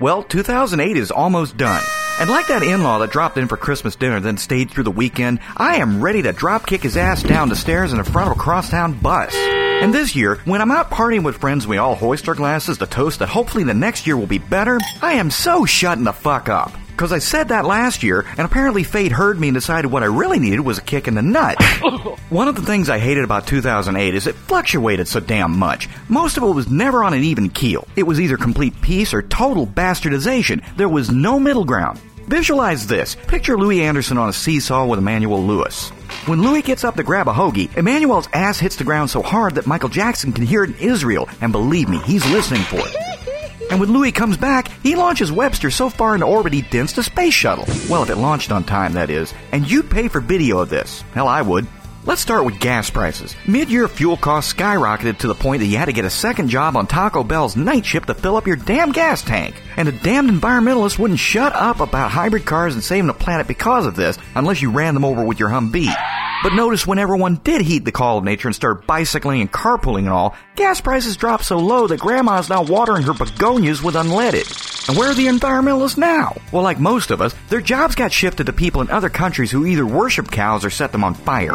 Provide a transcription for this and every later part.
Well, 2008 is almost done. And like that in-law that dropped in for Christmas dinner then stayed through the weekend, I am ready to drop kick his ass down the stairs in the front of a crosstown bus. And this year, when I'm out partying with friends and we all hoist our glasses to toast that hopefully the next year will be better, I am so shutting the fuck up. Cause I said that last year, and apparently fate heard me and decided what I really needed was a kick in the nut. One of the things I hated about 2008 is it fluctuated so damn much. Most of it was never on an even keel. It was either complete peace or total bastardization. There was no middle ground. Visualize this. Picture Louie Anderson on a seesaw with Emmanuel Lewis. When Louie gets up to grab a hoagie, Emmanuel's ass hits the ground so hard that Michael Jackson can hear it in Israel, and believe me, he's listening for it. And when Louie comes back, he launches Webster so far into orbit he dents the space shuttle. Well, if it launched on time, that is. And you'd pay for video of this. Hell, I would. Let's start with gas prices. Mid-year fuel costs skyrocketed to the point that you had to get a second job on Taco Bell's night shift to fill up your damn gas tank. And the damned environmentalists wouldn't shut up about hybrid cars and saving the planet because of this, unless you ran them over with your Humvee. But notice when everyone did heed the call of nature and start bicycling and carpooling and all, gas prices dropped so low that grandma's now watering her begonias with unleaded. And where are the environmentalists now? Well, like most of us, their jobs got shifted to people in other countries who either worship cows or set them on fire.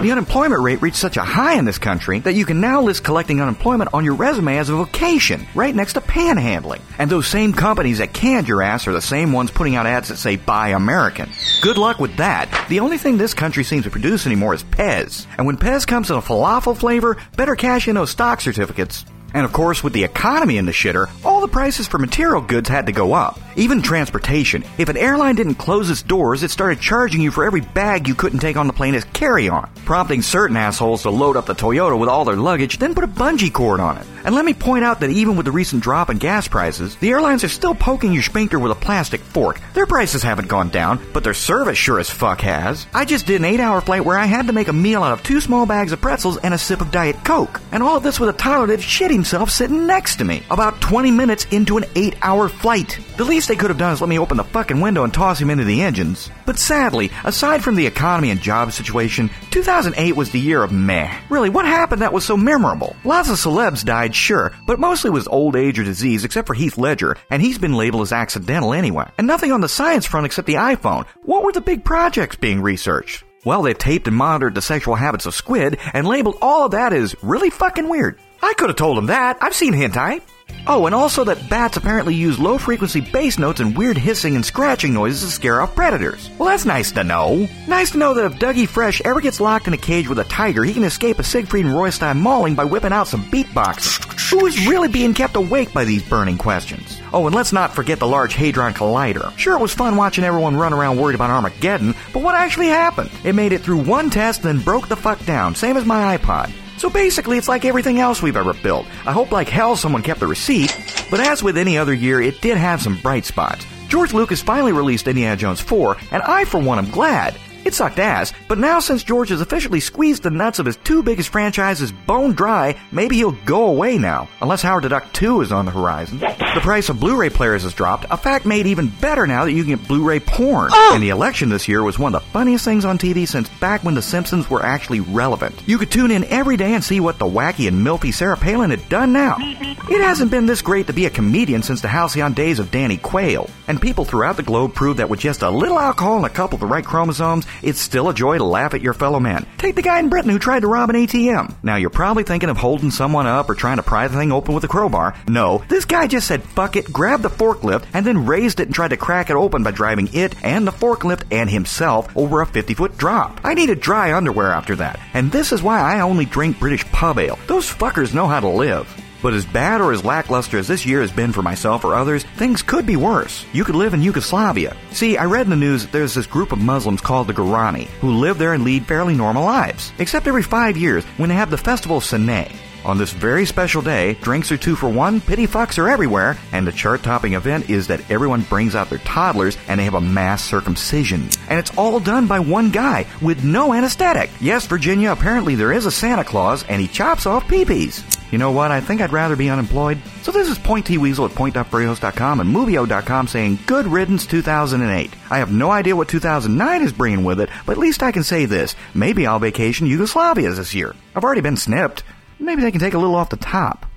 The unemployment rate reached such a high in this country that you can now list collecting unemployment on your resume as a vocation, right next to panhandling. And those same companies that canned your ass are the same ones putting out ads that say buy American. Good luck with that. The only thing this country seems to produce anymore is Pez. And when Pez comes in a falafel flavor, better cash in those stock certificates. And of course, with the economy in the shitter, all the prices for material goods had to go up. Even transportation. If an airline didn't close its doors, it started charging you for every bag you couldn't take on the plane as carry on, prompting certain assholes to load up the Toyota with all their luggage, then put a bungee cord on it. And let me point out that even with the recent drop in gas prices, the airlines are still poking your sphincter with a plastic fork. Their prices haven't gone down, but their service sure as fuck has. I just did an eight hour flight where I had to make a meal out of two small bags of pretzels and a sip of Diet Coke. And all of this with a toddler that shit himself sitting next to me, about 20 minutes into an 8 hour flight. The least they could have done is let me open the fucking window and toss him into the engines. But sadly, aside from the economy and job situation, 2008 was the year of meh. Really, what happened that was so memorable? Lots of celebs died, sure, but mostly was old age or disease except for Heath Ledger, and he's been labeled as accidental anyway. And nothing on the science front except the iPhone. What were the big projects being researched? Well, they've taped and monitored the sexual habits of squid and labeled all of that as really fucking weird. I could have told him that. I've seen hentai. Oh, and also that bats apparently use low frequency bass notes and weird hissing and scratching noises to scare off predators. Well, that's nice to know. Nice to know that if Dougie Fresh ever gets locked in a cage with a tiger, he can escape a Siegfried and Roy style mauling by whipping out some beatboxing. Who is really being kept awake by these burning questions? Oh, and let's not forget the Large Hadron Collider. Sure, it was fun watching everyone run around worried about Armageddon, but what actually happened? It made it through one test, then broke the fuck down, same as my iPod. So basically, it's like everything else we've ever built. I hope like hell someone kept the receipt, but as with any other year, it did have some bright spots. George Lucas finally released Indiana Jones 4, and I, for one, am glad. It sucked ass, but now since George has officially squeezed the nuts of his two biggest franchises bone dry, maybe he'll go away now, unless Howard the Duck 2 is on the horizon. The price of Blu-ray players has dropped, a fact made even better now that you can get Blu-ray porn. Oh! And the election this year was one of the funniest things on TV since back when The Simpsons were actually relevant. You could tune in every day and see what the wacky and milfy Sarah Palin had done now. It hasn't been this great to be a comedian since the halcyon days of Danny Quayle, and people throughout the globe proved that with just a little alcohol and a couple of the right chromosomes, it's still a joy to laugh at your fellow man. Take the guy in Britain who tried to rob an ATM. Now you're probably thinking of holding someone up or trying to pry the thing open with a crowbar. No, this guy just said fuck it, grabbed the forklift, and then raised it and tried to crack it open by driving it and the forklift and himself over a 50 foot drop. I needed dry underwear after that, and this is why I only drink British pub ale. Those fuckers know how to live. But as bad or as lackluster as this year has been for myself or others, things could be worse. You could live in Yugoslavia. See, I read in the news that there's this group of Muslims called the Gorani who live there and lead fairly normal lives. Except every five years when they have the festival of Sine. On this very special day, drinks are two for one, pity fucks are everywhere, and the chart topping event is that everyone brings out their toddlers and they have a mass circumcision. And it's all done by one guy with no anesthetic. Yes, Virginia, apparently there is a Santa Claus and he chops off peepees. You know what? I think I'd rather be unemployed. So this is Point T Weasel at point.freehos.com and movio.com saying good riddance 2008. I have no idea what 2009 is bringing with it, but at least I can say this. Maybe I'll vacation Yugoslavia this year. I've already been snipped. Maybe they can take a little off the top.